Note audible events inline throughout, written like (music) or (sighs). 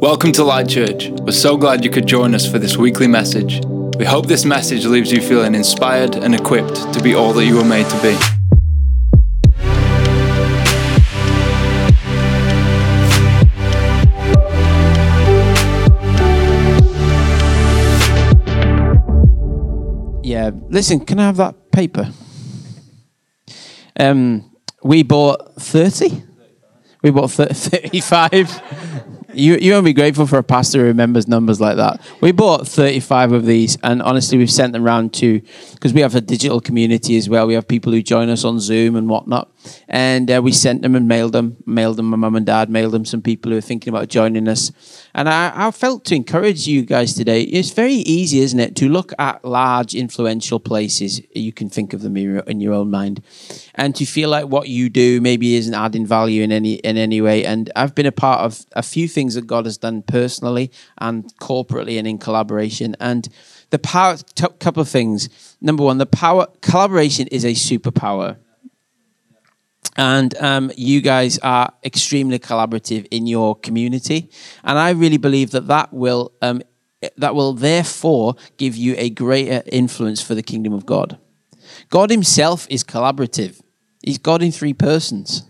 Welcome to Light Church. We're so glad you could join us for this weekly message. We hope this message leaves you feeling inspired and equipped to be all that you were made to be. Yeah, listen, can I have that paper? Um, we bought 30? We bought thir- (laughs) 35. You, you won't be grateful for a pastor who remembers numbers like that. We bought 35 of these, and honestly, we've sent them around to, because we have a digital community as well. We have people who join us on Zoom and whatnot. And uh, we sent them and mailed them, mailed them my mum and dad, mailed them some people who are thinking about joining us. And I, I felt to encourage you guys today. It's very easy, isn't it, to look at large, influential places. You can think of them in your, own mind, and to feel like what you do maybe isn't adding value in any in any way. And I've been a part of a few things that God has done personally and corporately and in collaboration. And the power, t- couple of things. Number one, the power collaboration is a superpower and um, you guys are extremely collaborative in your community. And i really believe that that will um, that will therefore give you a greater influence for the kingdom of god. God himself is collaborative. He's god in three persons.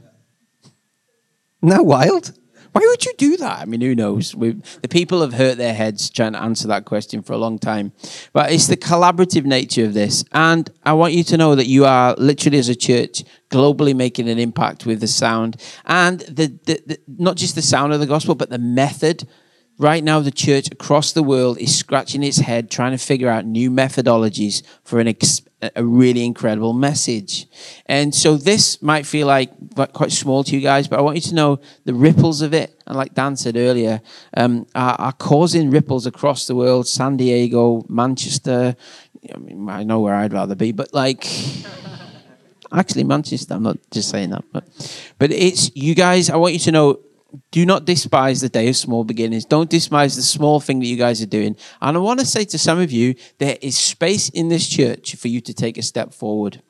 That wild why would you do that? I mean, who knows? we the people have hurt their heads trying to answer that question for a long time. But it's the collaborative nature of this. And I want you to know that you are literally, as a church, globally making an impact with the sound and the, the, the not just the sound of the gospel, but the method Right now, the church across the world is scratching its head trying to figure out new methodologies for an ex- a really incredible message. And so this might feel like quite small to you guys, but I want you to know the ripples of it, and like Dan said earlier, um, are, are, causing ripples across the world. San Diego, Manchester. I, mean, I know where I'd rather be, but like. (laughs) Actually, Manchester. I'm not just saying that, but but it's you guys. I want you to know do not despise the day of small beginnings. Don't despise the small thing that you guys are doing. And I want to say to some of you, there is space in this church for you to take a step forward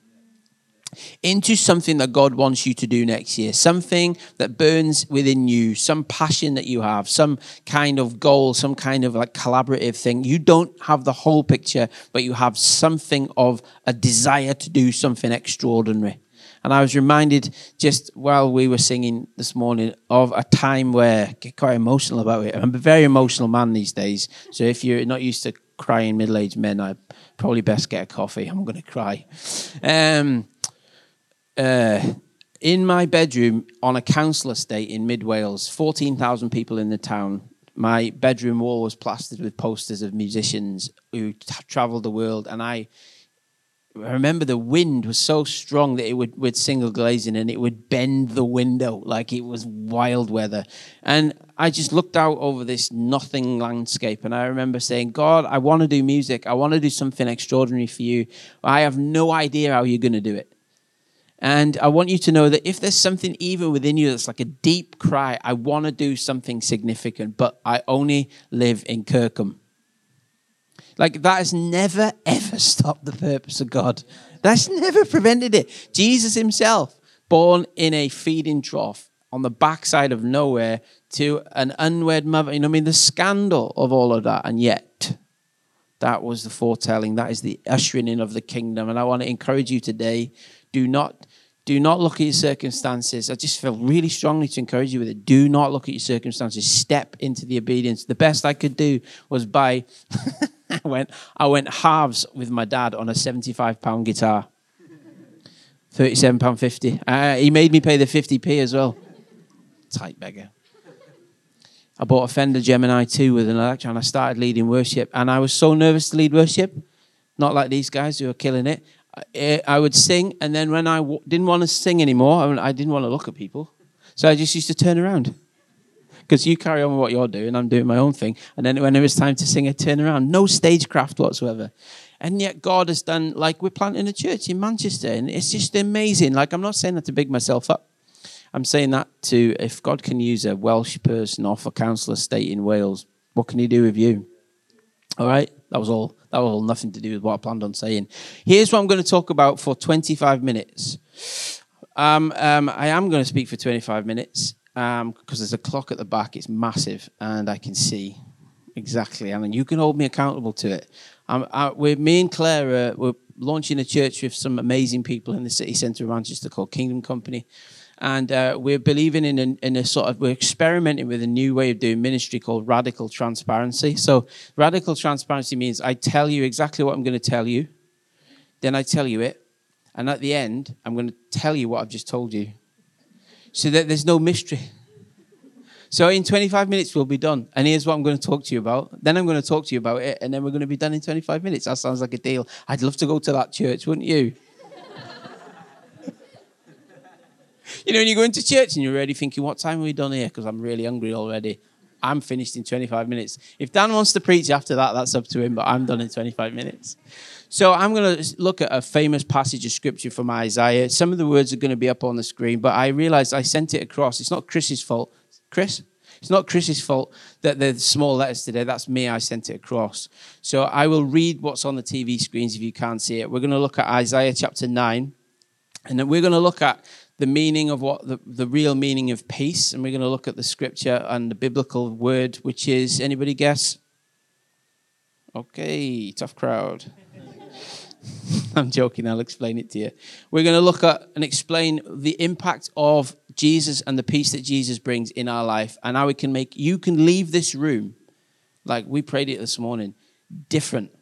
into something that God wants you to do next year, something that burns within you, some passion that you have, some kind of goal, some kind of like collaborative thing. You don't have the whole picture, but you have something of a desire to do something extraordinary. And I was reminded just while we were singing this morning of a time where I get quite emotional about it. I'm a very emotional man these days. So if you're not used to crying middle aged men, I probably best get a coffee. I'm going to cry. Um, uh, in my bedroom on a council estate in mid Wales, 14,000 people in the town. My bedroom wall was plastered with posters of musicians who t- traveled the world, and I I remember the wind was so strong that it would with single glazing and it would bend the window like it was wild weather. And I just looked out over this nothing landscape and I remember saying, God, I want to do music. I want to do something extraordinary for you. I have no idea how you're going to do it. And I want you to know that if there's something even within you that's like a deep cry, I want to do something significant, but I only live in Kirkham. Like that has never, ever (laughs) stopped the purpose of God. That's never prevented it. Jesus himself, born in a feeding trough on the backside of nowhere to an unwed mother. You know, I mean, the scandal of all of that. And yet, that was the foretelling. That is the ushering in of the kingdom. And I want to encourage you today do not do not look at your circumstances. I just feel really strongly to encourage you with it. Do not look at your circumstances. Step into the obedience. The best I could do was buy. (laughs) (laughs) I went. I went halves with my dad on a seventy-five pound guitar. Thirty-seven pound fifty. Uh, he made me pay the fifty p as well. Tight beggar. I bought a Fender Gemini 2 with an electron. I started leading worship, and I was so nervous to lead worship. Not like these guys who are killing it. I would sing, and then when I w- didn't want to sing anymore, I, I didn't want to look at people. So I just used to turn around. Because you carry on with what you're doing, I'm doing my own thing. And then when it was time to sing, I turn around. No stagecraft whatsoever. And yet God has done, like we're planting a church in Manchester, and it's just amazing. Like I'm not saying that to big myself up. I'm saying that to, if God can use a Welsh person off a council estate in Wales, what can he do with you? All right? That was all. That was all nothing to do with what I planned on saying. Here's what I'm going to talk about for 25 minutes. Um, um, I am going to speak for 25 minutes. Because um, there's a clock at the back. It's massive, and I can see exactly. I And you can hold me accountable to it. Um, we're, me and Claire, uh, we're launching a church with some amazing people in the city centre of Manchester called Kingdom Company. And uh, we're believing in a, in a sort of, we're experimenting with a new way of doing ministry called radical transparency. So, radical transparency means I tell you exactly what I'm going to tell you, then I tell you it, and at the end, I'm going to tell you what I've just told you so that there's no mystery. So in 25 minutes, we'll be done. And here's what I'm going to talk to you about. Then I'm going to talk to you about it, and then we're going to be done in 25 minutes. That sounds like a deal. I'd love to go to that church, wouldn't you? (laughs) you know, when you go into church and you're already thinking, what time are we done here? Because I'm really hungry already. I'm finished in 25 minutes. If Dan wants to preach after that, that's up to him, but I'm done in 25 minutes. So I'm going to look at a famous passage of scripture from Isaiah. Some of the words are going to be up on the screen, but I realized I sent it across. It's not Chris's fault. Chris? It's not Chris's fault that the small letters today. That's me. I sent it across. So I will read what's on the TV screens if you can't see it. We're going to look at Isaiah chapter 9, and then we're going to look at the meaning of what the, the real meaning of peace, and we're going to look at the scripture and the biblical word, which is anybody guess? Okay, tough crowd. (laughs) I'm joking, I'll explain it to you. We're going to look at and explain the impact of Jesus and the peace that Jesus brings in our life and how we can make you can leave this room, like we prayed it this morning, different.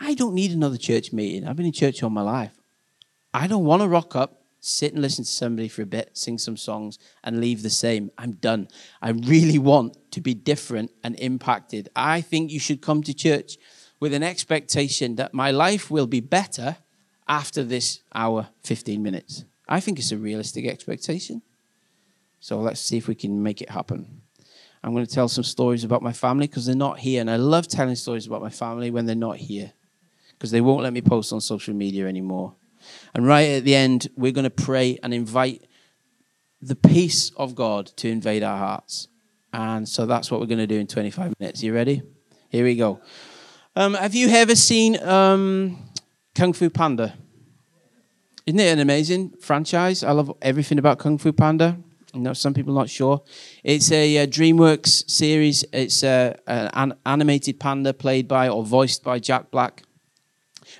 I don't need another church meeting. I've been in church all my life. I don't want to rock up, sit and listen to somebody for a bit, sing some songs, and leave the same. I'm done. I really want to be different and impacted. I think you should come to church with an expectation that my life will be better after this hour, 15 minutes. I think it's a realistic expectation. So let's see if we can make it happen. I'm going to tell some stories about my family because they're not here. And I love telling stories about my family when they're not here because they won't let me post on social media anymore. And right at the end, we're going to pray and invite the peace of God to invade our hearts. And so that's what we're going to do in 25 minutes. You ready? Here we go. Um, have you ever seen um, Kung Fu Panda? Isn't it an amazing franchise? I love everything about Kung Fu Panda. I know some people are not sure. It's a, uh, DreamWorks series. It's uh, an animated panda played by or voiced by Jack Black.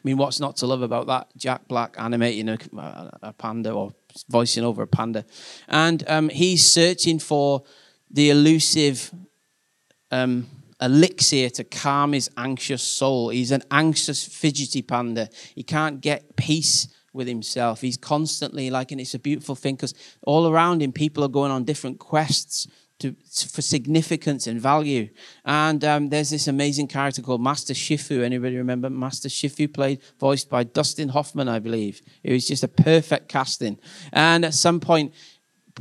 Mean, what's not to love about that? Jack Black animating a, a panda or voicing over a panda. And um, he's searching for the elusive um, elixir to calm his anxious soul. He's an anxious, fidgety panda. He can't get peace with himself. He's constantly like, and it's a beautiful thing because all around him, people are going on different quests to, for significance and value. And um, there's this amazing character called Master Shifu. Anybody remember Master Shifu? Played, voiced by Dustin Hoffman, I believe. It was just a perfect casting. And at some point,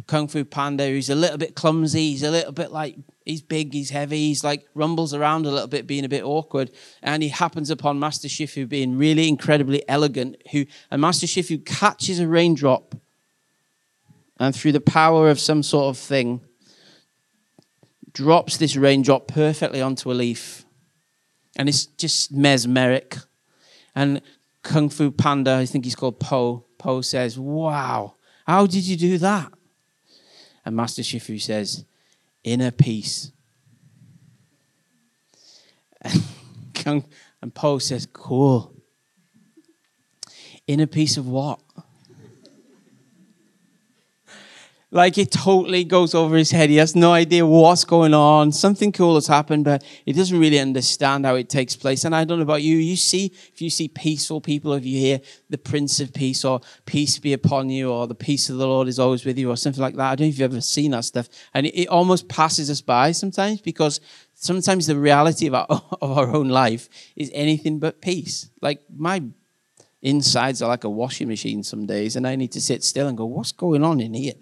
Kung Fu Panda, who's a little bit clumsy, he's a little bit like he's big, he's heavy, he's like rumbles around a little bit, being a bit awkward. And he happens upon Master Shifu being really incredibly elegant, who and Master Shifu catches a raindrop and through the power of some sort of thing, drops this raindrop perfectly onto a leaf. And it's just mesmeric. And Kung Fu Panda, I think he's called Po, Po says, Wow, how did you do that? And Master Shifu says, inner peace. And Paul says, cool. Inner peace of what? Like it totally goes over his head. He has no idea what's going on. Something cool has happened, but he doesn't really understand how it takes place. And I don't know about you. You see, if you see peaceful people, if you hear the Prince of Peace or peace be upon you or the peace of the Lord is always with you or something like that. I don't know if you've ever seen that stuff. And it, it almost passes us by sometimes because sometimes the reality of our, (laughs) of our own life is anything but peace. Like my insides are like a washing machine some days and I need to sit still and go, what's going on in here?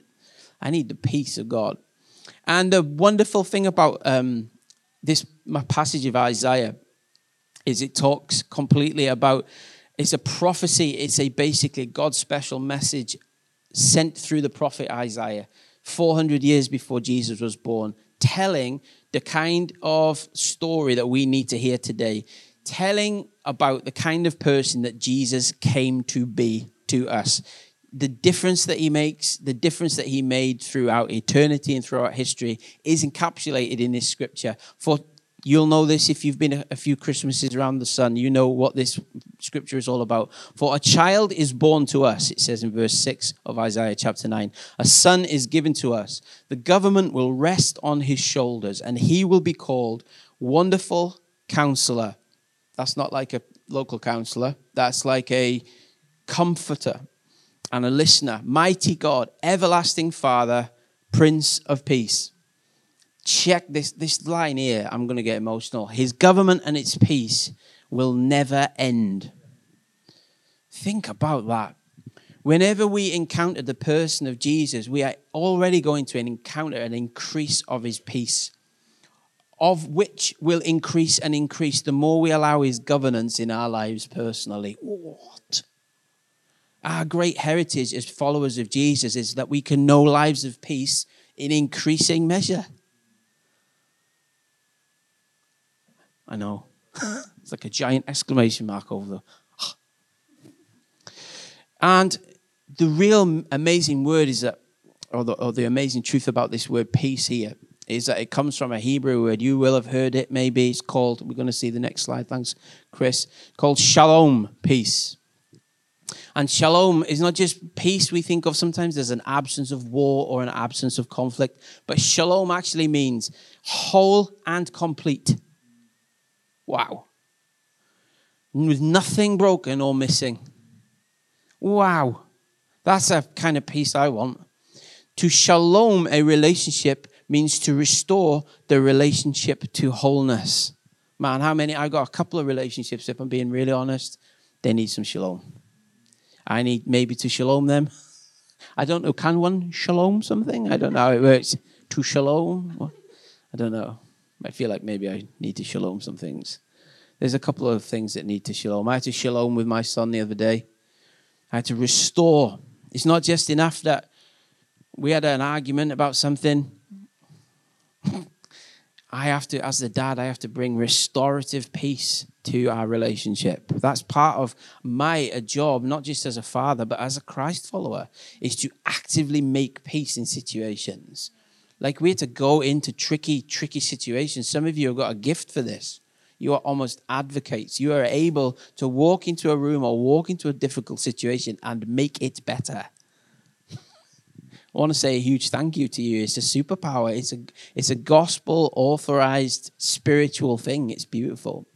I need the peace of God. And the wonderful thing about um, this my passage of Isaiah is it talks completely about it's a prophecy. It's a basically God's special message sent through the prophet Isaiah, 400 years before Jesus was born, telling the kind of story that we need to hear today, telling about the kind of person that Jesus came to be to us the difference that he makes, the difference that he made throughout eternity and throughout history is encapsulated in this scripture. For you'll know this if you've been a, few Christmases around the sun, you know what this scripture is all about. For a child is born to us, it says in verse 6 of Isaiah chapter 9. A son is given to us. The government will rest on his shoulders, and he will be called Wonderful Counselor. That's not like a local counselor, that's like a comforter and a listener. Mighty God, everlasting Father, Prince of Peace. Check this, this line here. I'm going to get emotional. His government and its peace will never end. Think about that. Whenever we encounter the person of Jesus, we are already going to encounter an increase of his peace, of which will increase and increase the more we allow his governance in our lives personally. What? Our great heritage as followers of Jesus is that we can know lives of peace in increasing measure. I know. (laughs) it's like a giant exclamation mark over the. (sighs) And the real amazing word is that, or the, or the amazing truth about this word peace here, is that it comes from a Hebrew word. You will have heard it, maybe. It's called, we're going to see the next slide, thanks, Chris, called shalom, peace. And shalom is not just peace we think of sometimes there's an absence of war or an absence of conflict, but shalom actually means whole and complete. Wow. With nothing broken or missing. Wow. That's a kind of peace I want. To shalom a relationship means to restore the relationship to wholeness. Man, how many? I got a couple of relationships, if I'm being really honest, they need some shalom. I need maybe to shalom them. I don't know. Can one shalom something? I don't know how it works. To shalom? I don't know. I feel like maybe I need to shalom some things. There's a couple of things that need to shalom. I had to shalom with my son the other day. I had to restore. It's not just enough that we had an argument about something. I have to, as the dad, I have to bring restorative peace to our relationship. That's part of my job, not just as a father, but as a Christ follower, is to actively make peace in situations. Like we had to go into tricky, tricky situations. Some of you have got a gift for this. You are almost advocates. You are able to walk into a room or walk into a difficult situation and make it better. I want to say a huge thank you to you. It's a superpower. It's a it's a gospel authorized spiritual thing. It's beautiful.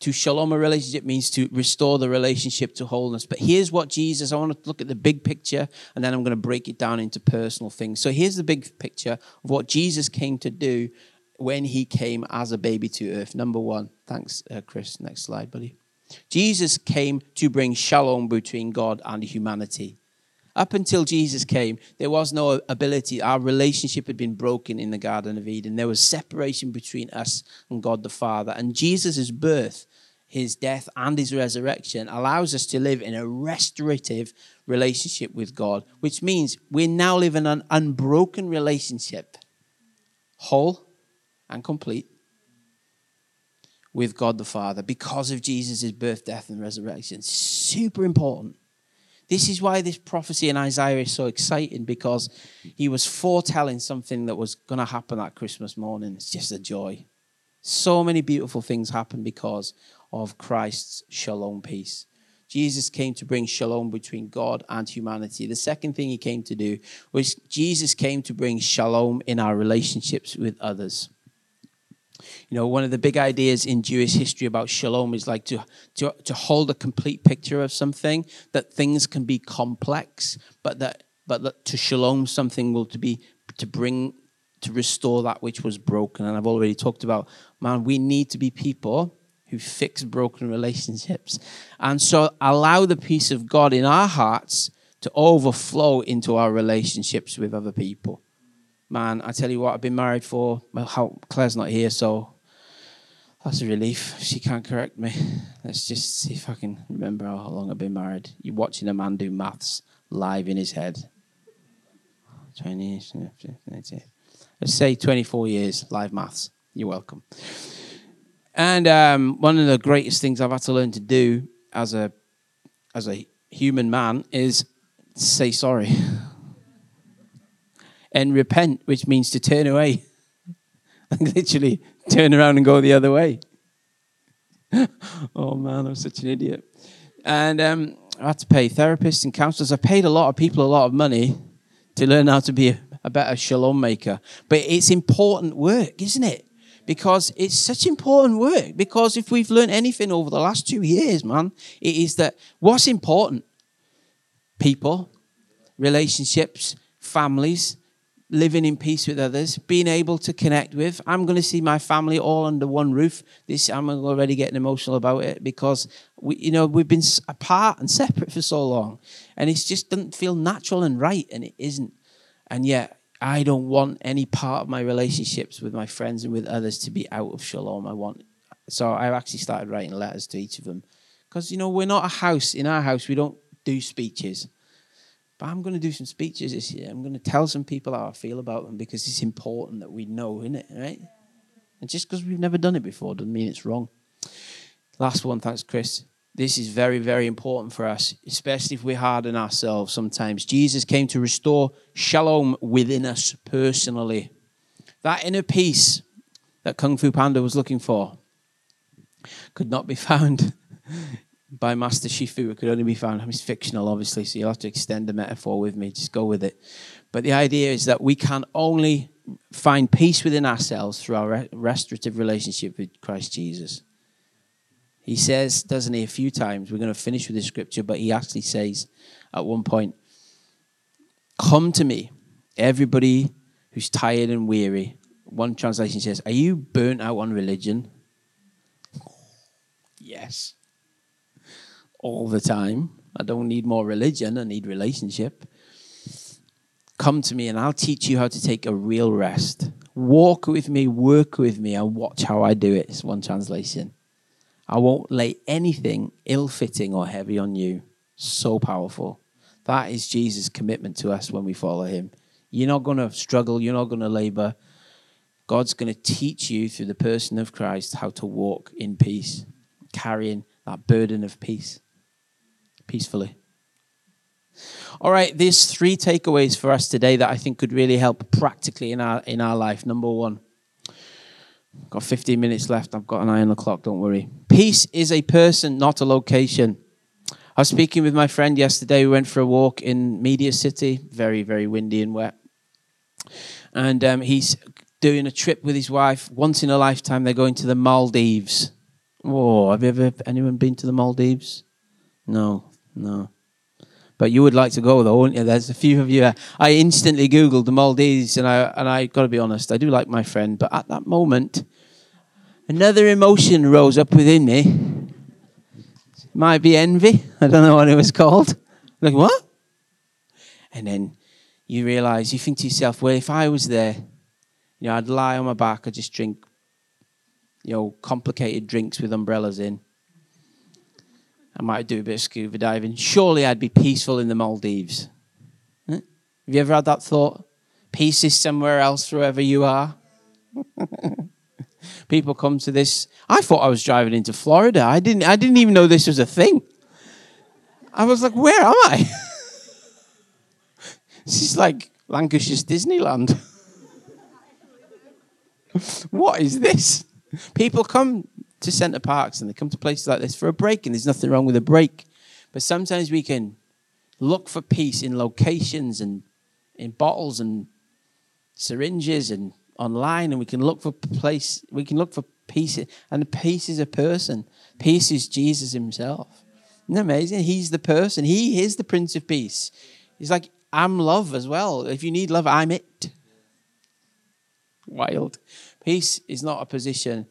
To shalom a relationship means to restore the relationship to wholeness. But here's what Jesus, I want to look at the big picture and then I'm going to break it down into personal things. So here's the big picture of what Jesus came to do when he came as a baby to earth. Number one. Thanks, uh, Chris. Next slide, buddy. Jesus came to bring shalom between God and humanity. Up until Jesus came, there was no ability. Our relationship had been broken in the Garden of Eden. There was separation between us and God the Father. And Jesus' birth, his death, and his resurrection allows us to live in a restorative relationship with God, which means we now live in an unbroken relationship, whole and complete, with God the Father because of Jesus' birth, death, and resurrection. Super important. This is why this prophecy in Isaiah is so exciting because he was foretelling something that was going to happen that Christmas morning. It's just a joy. So many beautiful things happen because of Christ's shalom peace. Jesus came to bring shalom between God and humanity. The second thing he came to do was Jesus came to bring shalom in our relationships with others. You know, one of the big ideas in Jewish history about shalom is like to, to, to hold a complete picture of something, that things can be complex, but that but that to shalom something will to be to bring to restore that which was broken. And I've already talked about, man, we need to be people who fix broken relationships. And so allow the peace of God in our hearts to overflow into our relationships with other people man, I tell you what, I've been married for, well, Claire's not here, so that's a relief. She can't correct me. Let's just see if I can remember how long I've been married. You're watching a man do maths live in his head. 20, let's say 24 years, live maths. You're welcome. And um, one of the greatest things I've had to learn to do as a as a human man is say sorry. And repent, which means to turn away. (laughs) Literally turn around and go the other way. (laughs) oh man, I'm such an idiot. And um, I had to pay therapists and counselors. I paid a lot of people a lot of money to learn how to be a, a better shalom maker. But it's important work, isn't it? Because it's such important work. Because if we've learned anything over the last two years, man, it is that what's important? People, relationships, families, living in peace with others, being able to connect with. I'm going to see my family all under one roof. This I'm already getting emotional about it because we, you know, we've been apart and separate for so long, and it just doesn't feel natural and right, and it isn't. And yet, I don't want any part of my relationships with my friends and with others to be out of shalom. I want, so I've actually started writing letters to each of them, because you know we're not a house. In our house, we don't do speeches. But I'm going to do some speeches this year. I'm going to tell some people how I feel about them because it's important that we know, isn't it? Right? And just because we've never done it before doesn't mean it's wrong. Last one, thanks, Chris. This is very, very important for us, especially if we harden ourselves sometimes. Jesus came to restore shalom within us personally. That inner peace that Kung Fu Panda was looking for could not be (laughs) found by Master Shifu. It could only be found. It's fictional, obviously, so you'll have to extend the metaphor with me. Just go with it. But the idea is that we can only find peace within ourselves through our restorative relationship with Christ Jesus. He says, doesn't he, a few times, we're going to finish with this scripture, but he actually says at one point, Come to me, everybody who's tired and weary. One translation says, Are you burnt out on religion? Yes all the time. I don't need more religion, I need relationship. Come to me and I'll teach you how to take a real rest. Walk with me, work with me, and watch how I do it. It's one translation. I won't lay anything ill fitting or heavy on you. So powerful. That is Jesus' commitment to us when we follow him. You're not going to struggle, you're not going to labor. God's going to teach you through the person of Christ how to walk in peace, carrying that burden of peace peacefully. All right, there's three takeaways for us today that I think could really help practically in our in our life. Number one, got 15 minutes left. I've got an eye on the clock. Don't worry. Peace is a person, not a location. I was speaking with my friend yesterday. We went for a walk in Media City. Very, very windy and wet. And um, he's doing a trip with his wife. Once in a lifetime, they're going to the Maldives. Oh, have you ever anyone been to the Maldives? No. No. But you would like to go though, wouldn't you? There's a few of you. I instantly Googled the Maldives, and I and I got to be honest, I do like my friend, but at that moment, another emotion rose up within me. Might be envy. I don't know what it was called. Like what? And then you realise, you think to yourself, well, if I was there, you know, I'd lie on my back, I'd just drink, you know, complicated drinks with umbrellas in. I might do a bit of scuba diving. Surely I'd be peaceful in the Maldives. Hmm? Have you ever had that thought? Peace is somewhere else, wherever you are. (laughs) People come to this. I thought I was driving into Florida. I didn't. I didn't even know this was a thing. I was like, "Where am I?" (laughs) this is like Lancashire's Disneyland. (laughs) what is this? People come to Center Parcs and they come to places like this for a break, and there's nothing wrong with a break. But sometimes we can look for peace in locations and in bottles and syringes and online, and we can look for place. We can look for peace, and peace is a person. Peace is Jesus Himself. Isn't amazing? He's the person. He is the Prince of Peace. He's like, I'm love as well. If you need love, I'm it. Wild. Peace is not a position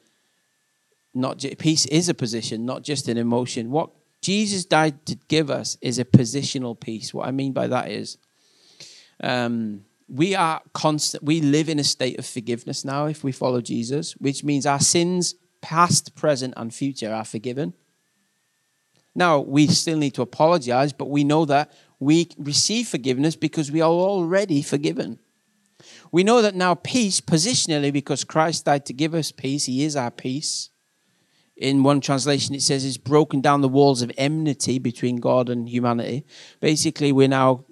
not peace is a position, not just an emotion. What Jesus died to give us is a positional peace. What I mean by that is, um, we are constant. We live in a state of forgiveness now if we follow Jesus, which means our sins, past, present, and future, are forgiven. Now we still need to apologize, but we know that we receive forgiveness because we are already forgiven. We know that now peace, positionally, because Christ died to give us peace, He is our peace in one translation it says it's broken down the walls of enmity between god and humanity basically we're now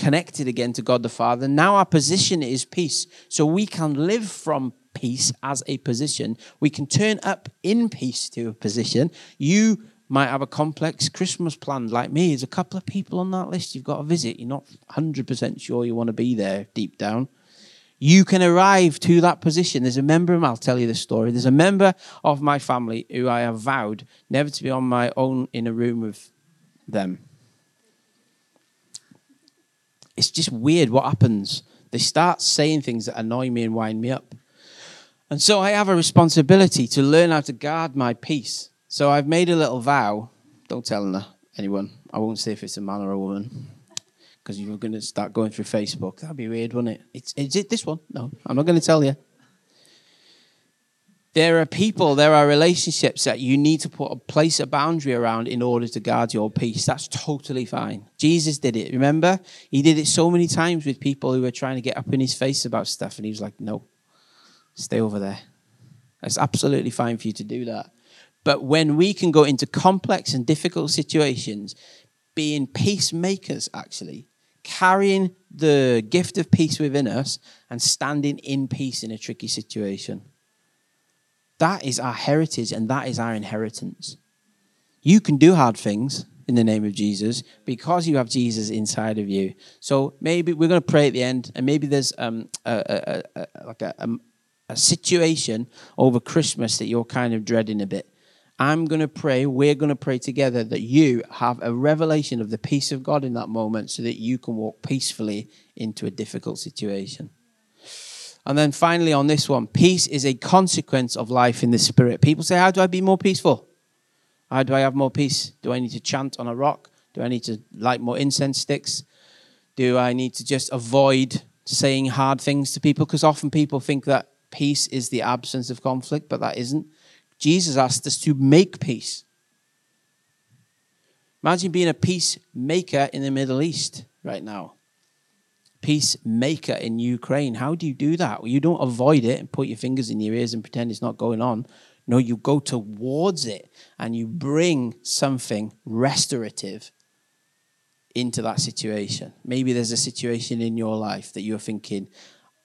connected again to God the Father. Now our position is peace. So we can live from peace as a position. We can turn up in peace to a position. You might have a complex Christmas planned like me. There's a couple of people on that list you've got to visit. You're not 100% sure you want to be there deep down. You can arrive to that position. There's a member, and I'll tell you the story. There's a member of my family who I have vowed never to be on my own in a room with them. It's just weird what happens. They start saying things that annoy me and wind me up. And so I have a responsibility to learn how to guard my peace. So I've made a little vow. Don't tell anyone. I won't say if it's a man or a woman because you're going to start going through Facebook. That'd be weird, wouldn't it? It's, is it this one? No, I'm not going to tell you. There are people, there are relationships that you need to put a place a boundary around in order to guard your peace. That's totally fine. Jesus did it. Remember, he did it so many times with people who were trying to get up in his face about stuff, and he was like, "No, stay over there." It's absolutely fine for you to do that. But when we can go into complex and difficult situations, being peacemakers, actually, carrying the gift of peace within us and standing in peace in a tricky situation. That is our heritage and that is our inheritance. You can do hard things in the name of Jesus because you have Jesus inside of you. So maybe we're going to pray at the end, and maybe there's um, a, a, a, like a, a situation over Christmas that you're kind of dreading a bit. I'm going to pray, we're going to pray together that you have a revelation of the peace of God in that moment so that you can walk peacefully into a difficult situation. And then finally, on this one, peace is a consequence of life in the spirit. People say, How do I be more peaceful? How do I have more peace? Do I need to chant on a rock? Do I need to light more incense sticks? Do I need to just avoid saying hard things to people? Because often people think that peace is the absence of conflict, but that isn't. Jesus asked us to make peace. Imagine being a peacemaker in the Middle East right now. Peacemaker in Ukraine. How do you do that? Well, you don't avoid it and put your fingers in your ears and pretend it's not going on. No, you go towards it and you bring something restorative into that situation. Maybe there's a situation in your life that you're thinking,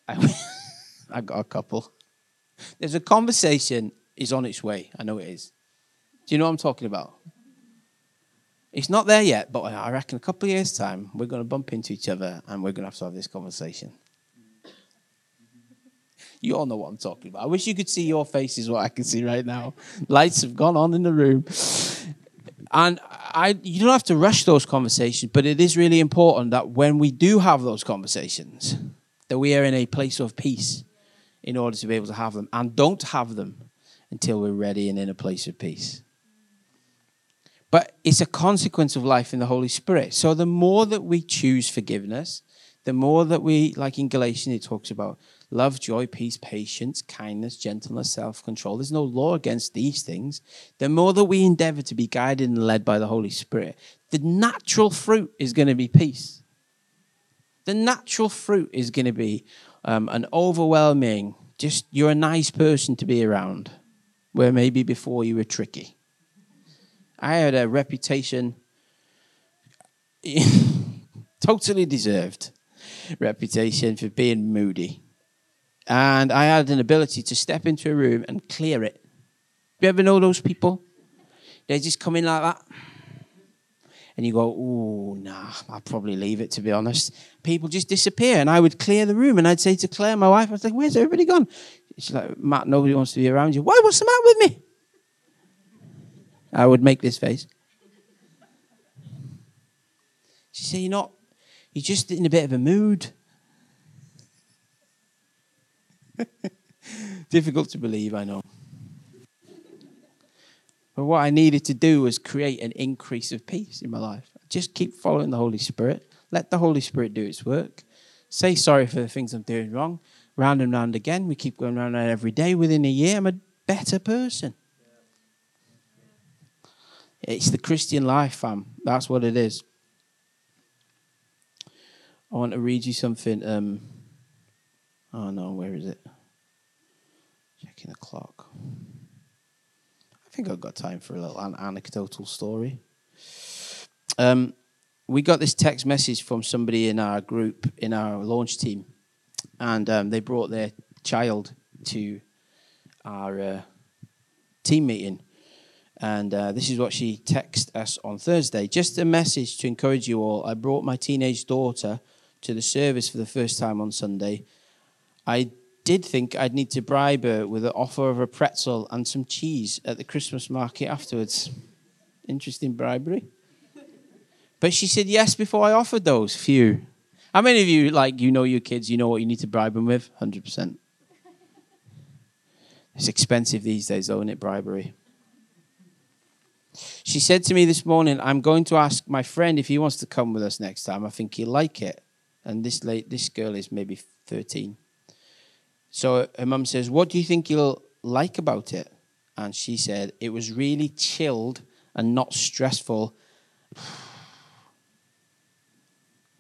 I, (laughs) I got a couple. There's a conversation is on its way. I know it is. Do you know what I'm talking about? It's not there yet, but I reckon a couple of years' time, we're going to bump into each other and we're going to have to have this conversation. You all know what I'm talking about. I wish you could see your faces, what I can see right now. Lights have gone on in the room. And I, you don't have to rush those conversations, but it is really important that when we do have those conversations, that we are in a place of peace in order to be able to have them. And don't have them until we're ready and in a place of peace. But it's a consequence of life in the Holy Spirit. So the more that we choose forgiveness, the more that we, like in Galatians, it talks about love, joy, peace, patience, kindness, gentleness, self control. There's no law against these things. The more that we endeavor to be guided and led by the Holy Spirit, the natural fruit is going to be peace. The natural fruit is going to be um, an overwhelming, just you're a nice person to be around where maybe before you were tricky. I had a reputation, (laughs) totally deserved reputation for being moody. And I had an ability to step into a room and clear it. You ever know those people? They just come in like that. And you go, oh, nah, I'll probably leave it, to be honest. People just disappear. And I would clear the room. And I'd say to Claire, my wife, I was like, where's everybody gone? She's like, Matt, nobody wants to be around you. Why? What's the matter with me? I would make this face. She said, You're not, you're just in a bit of a mood. (laughs) Difficult to believe, I know. But what I needed to do was create an increase of peace in my life. Just keep following the Holy Spirit. Let the Holy Spirit do its work. Say sorry for the things I'm doing wrong round and round again. We keep going round and round every day. Within a year, I'm a better person. It's the Christian life, fam. That's what it is. I want to read you something. Um, oh no, where is it? Checking the clock. I think I've got time for a little anecdotal story. Um, we got this text message from somebody in our group, in our launch team, and um, they brought their child to our uh, team meeting. And uh, this is what she texted us on Thursday. Just a message to encourage you all. I brought my teenage daughter to the service for the first time on Sunday. I did think I'd need to bribe her with an offer of a pretzel and some cheese at the Christmas market afterwards. Interesting bribery. But she said yes before I offered those. Few. How many of you, like, you know your kids, you know what you need to bribe them with? 100%. It's expensive these days, though, isn't it? Bribery. She said to me this morning, I'm going to ask my friend if he wants to come with us next time. I think he'll like it. And this late, this girl is maybe 13. So her mum says, What do you think you'll like about it? And she said, It was really chilled and not stressful. (sighs)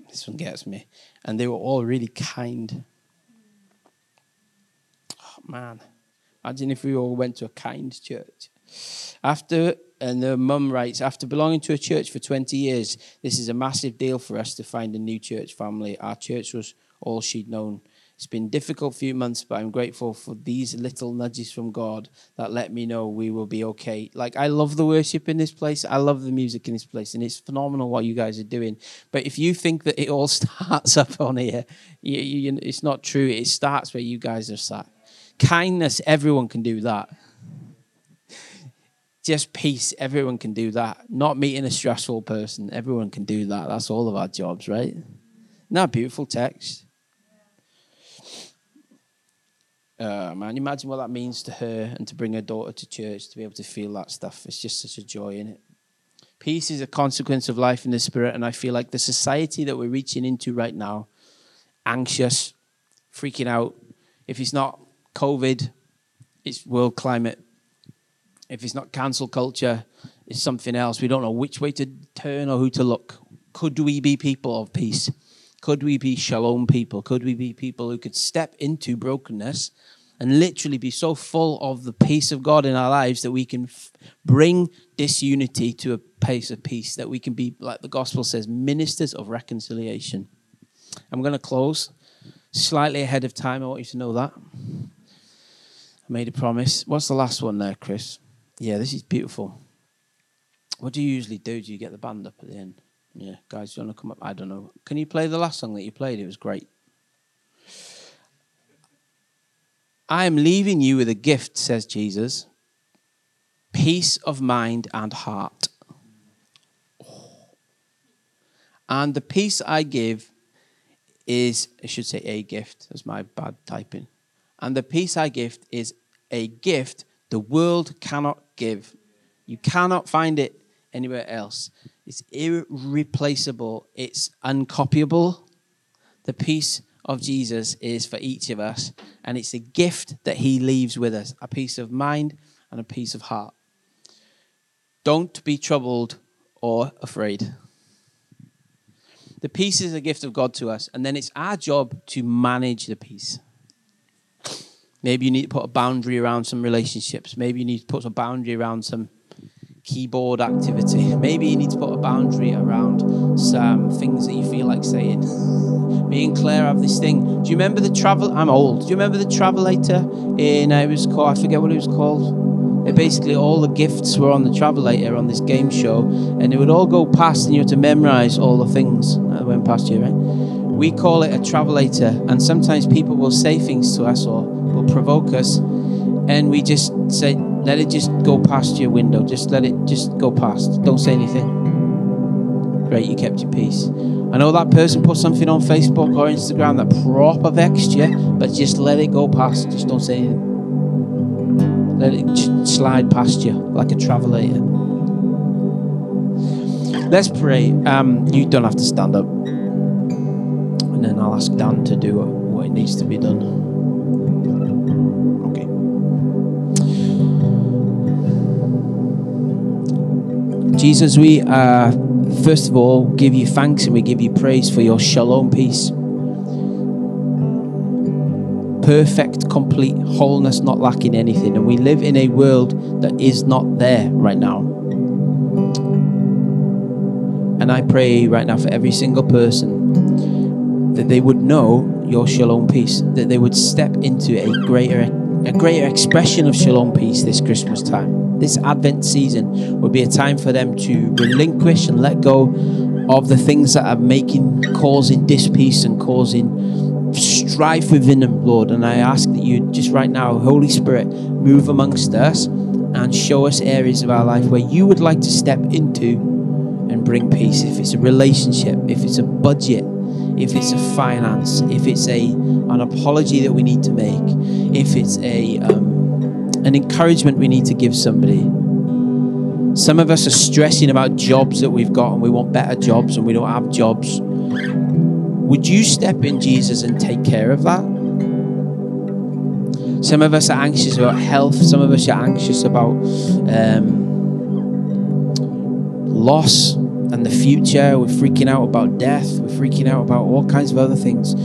this one gets me. And they were all really kind. Oh, man. Imagine if we all went to a kind church. After, and the mum writes, after belonging to a church for 20 years, this is a massive deal for us to find a new church family. Our church was all she'd known. It's been difficult few months, but I'm grateful for these little nudges from God that let me know we will be okay. Like I love the worship in this place. I love the music in this place, and it's phenomenal what you guys are doing. But if you think that it all (laughs) starts up on here, you, you, it's not true. It starts where you guys are sat. Kindness, everyone can do that. Just peace, everyone can do that. Not meeting a stressful person, everyone can do that. That's all of our jobs, right? Not beautiful text. Uh, man, imagine what that means to her and to bring her daughter to church to be able to feel that stuff. It's just such a joy in it. Peace is a consequence of life in the spirit, and I feel like the society that we're reaching into right now, anxious, freaking out. If it's not COVID, it's world climate. If it's not cancel culture, it's something else. We don't know which way to turn or who to look. Could we be people of peace? Could we be shalom people? Could we be people who could step into brokenness and literally be so full of the peace of God in our lives that we can f- bring disunity to a place of peace, that we can be, like the gospel says, ministers of reconciliation? I'm going to close slightly ahead of time. I want you to know that. I made a promise. What's the last one there, Chris? Yeah, this is beautiful. What do you usually do? Do you get the band up at the end? Yeah, guys, you want to come up? I don't know. Can you play the last song that you played? It was great. I am leaving you with a gift, says Jesus peace of mind and heart. And the peace I give is, I should say, a gift. That's my bad typing. And the peace I give is a gift the world cannot give. You cannot find it anywhere else. It's irreplaceable, it's uncopyable. The peace of Jesus is for each of us, and it's a gift that He leaves with us a peace of mind and a peace of heart. Don't be troubled or afraid. The peace is a gift of God to us, and then it's our job to manage the peace. Maybe you need to put a boundary around some relationships. Maybe you need to put a boundary around some keyboard activity. Maybe you need to put a boundary around some things that you feel like saying. (laughs) Me and Claire have this thing. Do you remember the travel? I'm old. Do you remember the Travelator? In uh, it was called. I forget what it was called. It basically, all the gifts were on the Travelator on this game show, and it would all go past, and you had to memorize all the things that went past you. Right? We call it a Travelator, and sometimes people will say things to us or will provoke us, and we just say, let it just go past your window. Just let it just go past. Don't say anything. Great, you kept your peace. I know that person put something on Facebook or Instagram that proper vexed you, but just let it go past. Just don't say anything. Let it just slide past you like a travelator. Let's pray. Um, you don't have to stand up. And then I'll ask Dan to do what needs to be done. Jesus, we uh, first of all give you thanks and we give you praise for your shalom peace. Perfect, complete wholeness, not lacking anything. And we live in a world that is not there right now. And I pray right now for every single person that they would know your shalom peace, that they would step into a greater a greater expression of shalom peace this Christmas time. This Advent season would be a time for them to relinquish and let go of the things that are making, causing dispeace and causing strife within them, Lord. And I ask that you just right now, Holy Spirit, move amongst us and show us areas of our life where you would like to step into and bring peace. If it's a relationship, if it's a budget, if it's a finance, if it's a an apology that we need to make, if it's a um, an encouragement we need to give somebody. Some of us are stressing about jobs that we've got and we want better jobs and we don't have jobs. Would you step in, Jesus, and take care of that? Some of us are anxious about health. Some of us are anxious about um, loss and the future. We're freaking out about death. We're freaking out about all kinds of other things.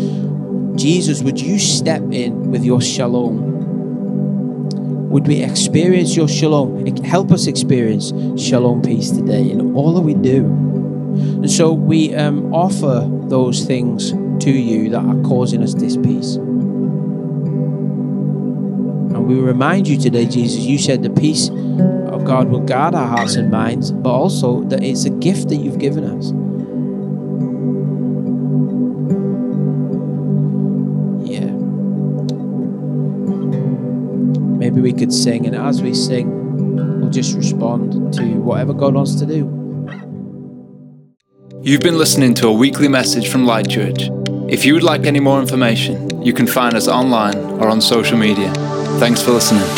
Jesus, would you step in with your shalom? Would we experience your shalom? Help us experience shalom peace today in all that we do. And so we um, offer those things to you that are causing us this peace. And we remind you today, Jesus, you said the peace of God will guard our hearts and minds, but also that it's a gift that you've given us. Maybe we could sing, and as we sing, we'll just respond to whatever God wants to do. You've been listening to a weekly message from Light Church. If you would like any more information, you can find us online or on social media. Thanks for listening.